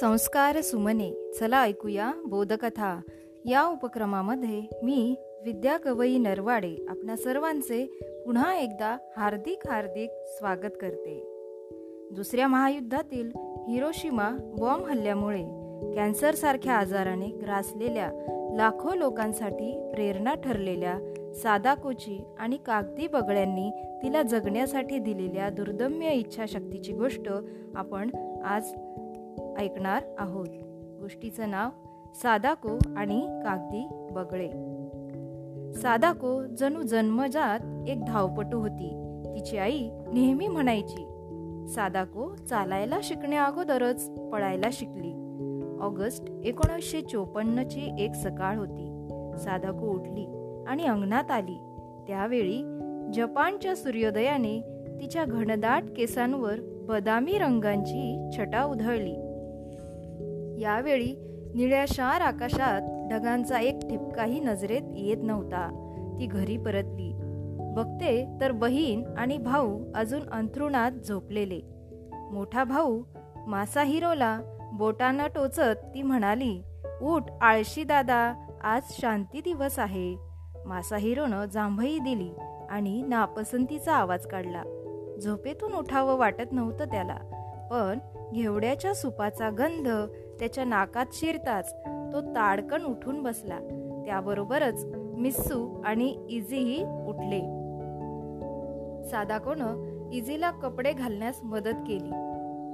संस्कार सुमने. चला ऐकूया बोधकथा. या उपक्रमामध्ये मी विद्या गवई नरवाडे आपल्या सर्वांचे पुन्हा एकदा हार्दिक हार्दिक स्वागत करते. दुसऱ्या महायुद्धातील हिरोशिमा बॉम्ब हल्ल्यामुळे कॅन्सरसारख्या आजाराने ग्रासलेल्या लाखो लोकांसाठी प्रेरणा ठरलेल्या सादाकोची आणि कागदी बगळ्यांनी तिला जगण्यासाठी दिलेल्या दुर्दम्य इच्छाशक्तीची गोष्ट आपण आज ऐकणार आहोत. गोष्टीचं नाव सादाको आणि कागदी बगळे. सादाको जणू जन्मजात एक धावपटू होती. तिची आई नेहमी म्हणायची सादाको चालायला शिकण्या अगोदरच पळायला शिकली. ऑगस्ट एकोणीसशे चोपन्नची एक सकाळ होती. सादाको उठली आणि अंगणात आली. त्यावेळी जपानच्या सूर्योदयाने तिच्या घनदाट केसांवर बदामी रंगांची छटा उधळली. यावेळी निळ्याशार आकाशात ढगांचा एक ठिपकाही नजरेत येत नव्हता. ती घरी परतली. बघते तर बहीण आणि भाऊ अजून अंथरुणात झोपलेले. मोठा भाऊ मासा हिरोला बोटानं टोचत ती म्हणाली उठ आळशी दादा आज शांती दिवस आहे. मासा हिरोनं जांभई दिली आणि नापसंतीचा आवाज काढला. झोपेतून उठावं वाटत नव्हतं त्याला पण घेवड्याच्या सुपाचा गंध त्याच्या नाकात शिरताच तो ताडकन उठून बसला. त्याबरोबरच मिस्सू आणि इझीही उठले. सादाकोनं इझीला कपडे घालण्यास मदत केली.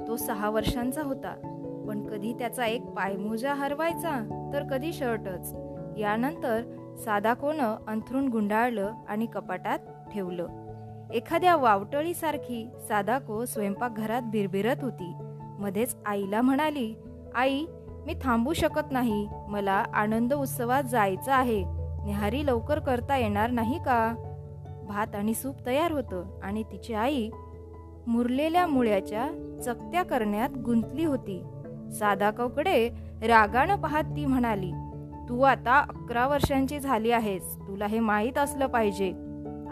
तो सहा वर्षांचा होता. पण कधी त्याचा एक पायमोजा हरवायचा तर कधी शर्टच. यानंतर सादाकोनं अंथरूण गुंडाळलं आणि कपाटात ठेवलं. एखाद्या वावटळीसारखी सादाको स्वयंपाकघरात भिरभिरत होती. मध्येच आईला म्हणाली आई मी थांबू शकत नाही. मला आनंद उत्सवात जायचं आहे. निहारी लवकर करता येणार नाही का? भात आणि सूप तयार होतं आणि तिची आई मुरलेल्या मुळ्याच्या चकत्या करण्यात गुंतली होती. सादाकाकडे रागानं पाहत ती म्हणाली तू आता अकरा वर्षांची झाली आहेस. तुला हे माहीत असलं पाहिजे.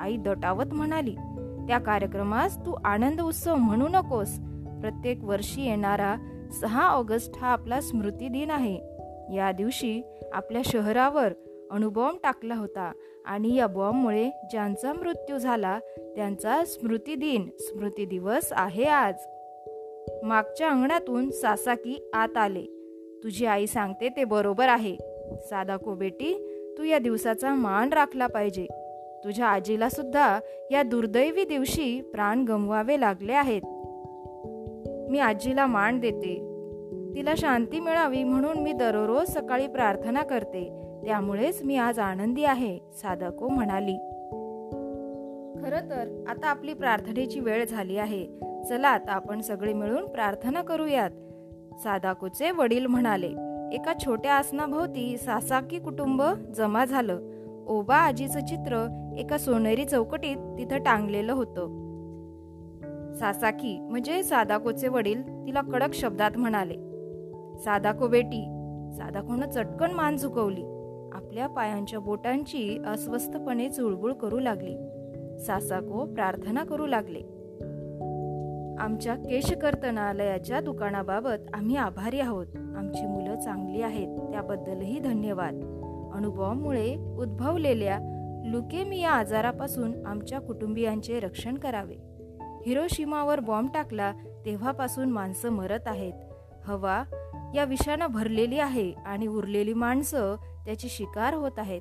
आई दटावत म्हणाली त्या कार्यक्रमास तू आनंद उत्सव म्हणू नकोस. प्रत्येक वर्षी येणारा सहा ऑगस्ट हा आपला स्मृती दिन आहे. या दिवशी आपल्या शहरावर अणुबॉम्ब टाकला होता आणि या बॉम्बमुळे ज्यांचा मृत्यू झाला त्यांचा स्मृती दिन स्मृती दिवस आहे आज. मागच्या अंगणातून सासाकी आत आले. तुझी आई सांगते ते बरोबर आहे. साधा कोबेटी तू या दिवसाचा मान राखला पाहिजे. तुझ्या आजीला सुद्धा या दुर्दैवी दिवशी प्राण गमवावे लागले आहेत. मी आजीला मान देते. तिला शांती मिळावी म्हणून मी दररोज सकाळी प्रार्थना करते. त्यामुळेच मी आज आनंदी आहे साधको म्हणाली. खर तर आता आपली प्रार्थनेची वेळ झाली आहे. चला आता आपण सगळे मिळून प्रार्थना करूयात. सादाकोचे वडील म्हणाले एका छोट्या आसनाभोवती सासाकी कुटुंब जमा झालं. ओबा आजीचं चित्र एका सोनेरी चौकटीत तिथं टांगलेलं होतं. सासाकी म्हणजे सादाकोचे वडील तिला कडक शब्दात म्हणाले. सादाको बेटी सादाकोनं चटकन मान झुकवली. आपल्या पायांच्या बोटांची अस्वस्थपणे चुळबुळ करू लागली. सासाको प्रार्थना करू लागले. आमच्या केशकर्तनालयाच्या दुकानाबाबत आम्ही आभारी आहोत. आमची मुलं चांगली आहेत त्याबद्दलही धन्यवाद. अणुबॉम्बमुळे उद्भवलेल्या लुकेमिया आजारापासून आमच्या कुटुंबियांचे रक्षण करावे. हिरोशिमावर बॉम्ब टाकला तेव्हापासून माणसं मरत आहेत. हवा या विषानं भरलेली आहे आणि उरलेली माणसं त्याची शिकार होत आहेत.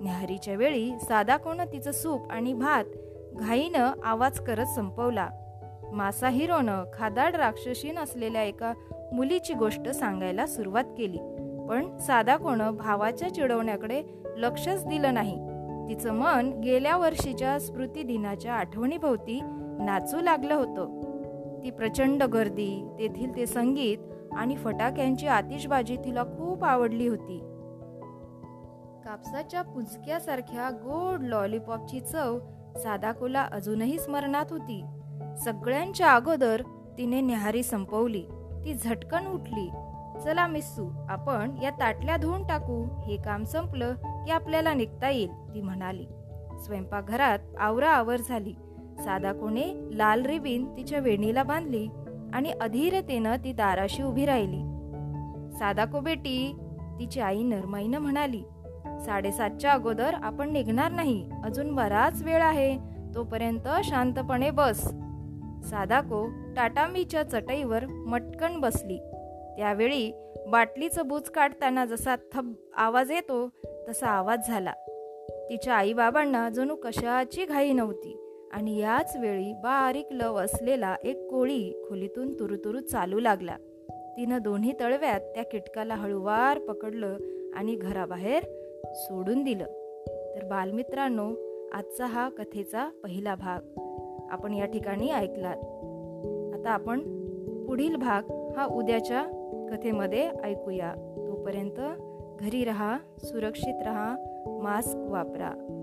न्याहारीच्या वेळी साधा कोण तिचं सूप आणि भात घाईनं आवाज करत संपवला. मासा हिरोनं खादाड राक्षसीन असलेल्या एका मुलीची गोष्ट सांगायला सुरुवात केली. पण साधा कोण भावाच्या चिडवण्याकडे लक्षच दिलं नाही. तिचं मन गेल्या वर्षीच्या स्मृती दिनाच्या आठवणीभोवती नाचू लागलं होतं. ती प्रचंड गर्दी तेथील ते संगीत आणि फटाक्यांची आतिषबाजी तिला खूप आवडली होती. कापसाच्या पुंजक्यासारख्या गोड लॉलीपॉपची चव सादाकोला अजूनही स्मरणात होती. सगळ्यांच्या अगोदर तिने न्याहारी संपवली. ती झटकन उठली. चला मिस्सू आपण या ताटल्या धुवून टाकू. हे काम संपलं की आपल्याला निघता येईल ती म्हणाली. स्वयंपाकघरात आवराआवर झाली. साधा कोणे लाल रिबीन तिच्या वेणीला बांधली आणि अधीरतेनं ती दाराशी उभी राहिली. सादाको बेटी तिची आई नरमाईनं म्हणाली साडेसातच्या अगोदर आपण निघणार नाही अजून बराच वेळ आहे तोपर्यंत शांतपणे बस. सादाको टाटामीच्या चटईवर मटकन बसली. त्यावेळी बाटलीचं बूज काढताना जसा थब आवाज येतो तसा आवाज झाला. तिच्या आईबाबांना जणू कशाची घाई नव्हती. आणि याच वेळी बारीक लव असलेला एक कोळी खोलीतून तुरुतुरू चालू लागला. तिनं दोन्ही तळव्यात त्या किटकाला हळूवार पकडलं आणि घराबाहेर सोडून दिलं. तर बालमित्रांनो आजचा हा कथेचा पहिला भाग. आपण या ठिकाणी ऐकलात. आता आपण पुढील भाग हा उद्याच्या कथेमध्ये ऐकूया. तोपर्यंत घरी रहा सुरक्षित रहा मास्क वापरा.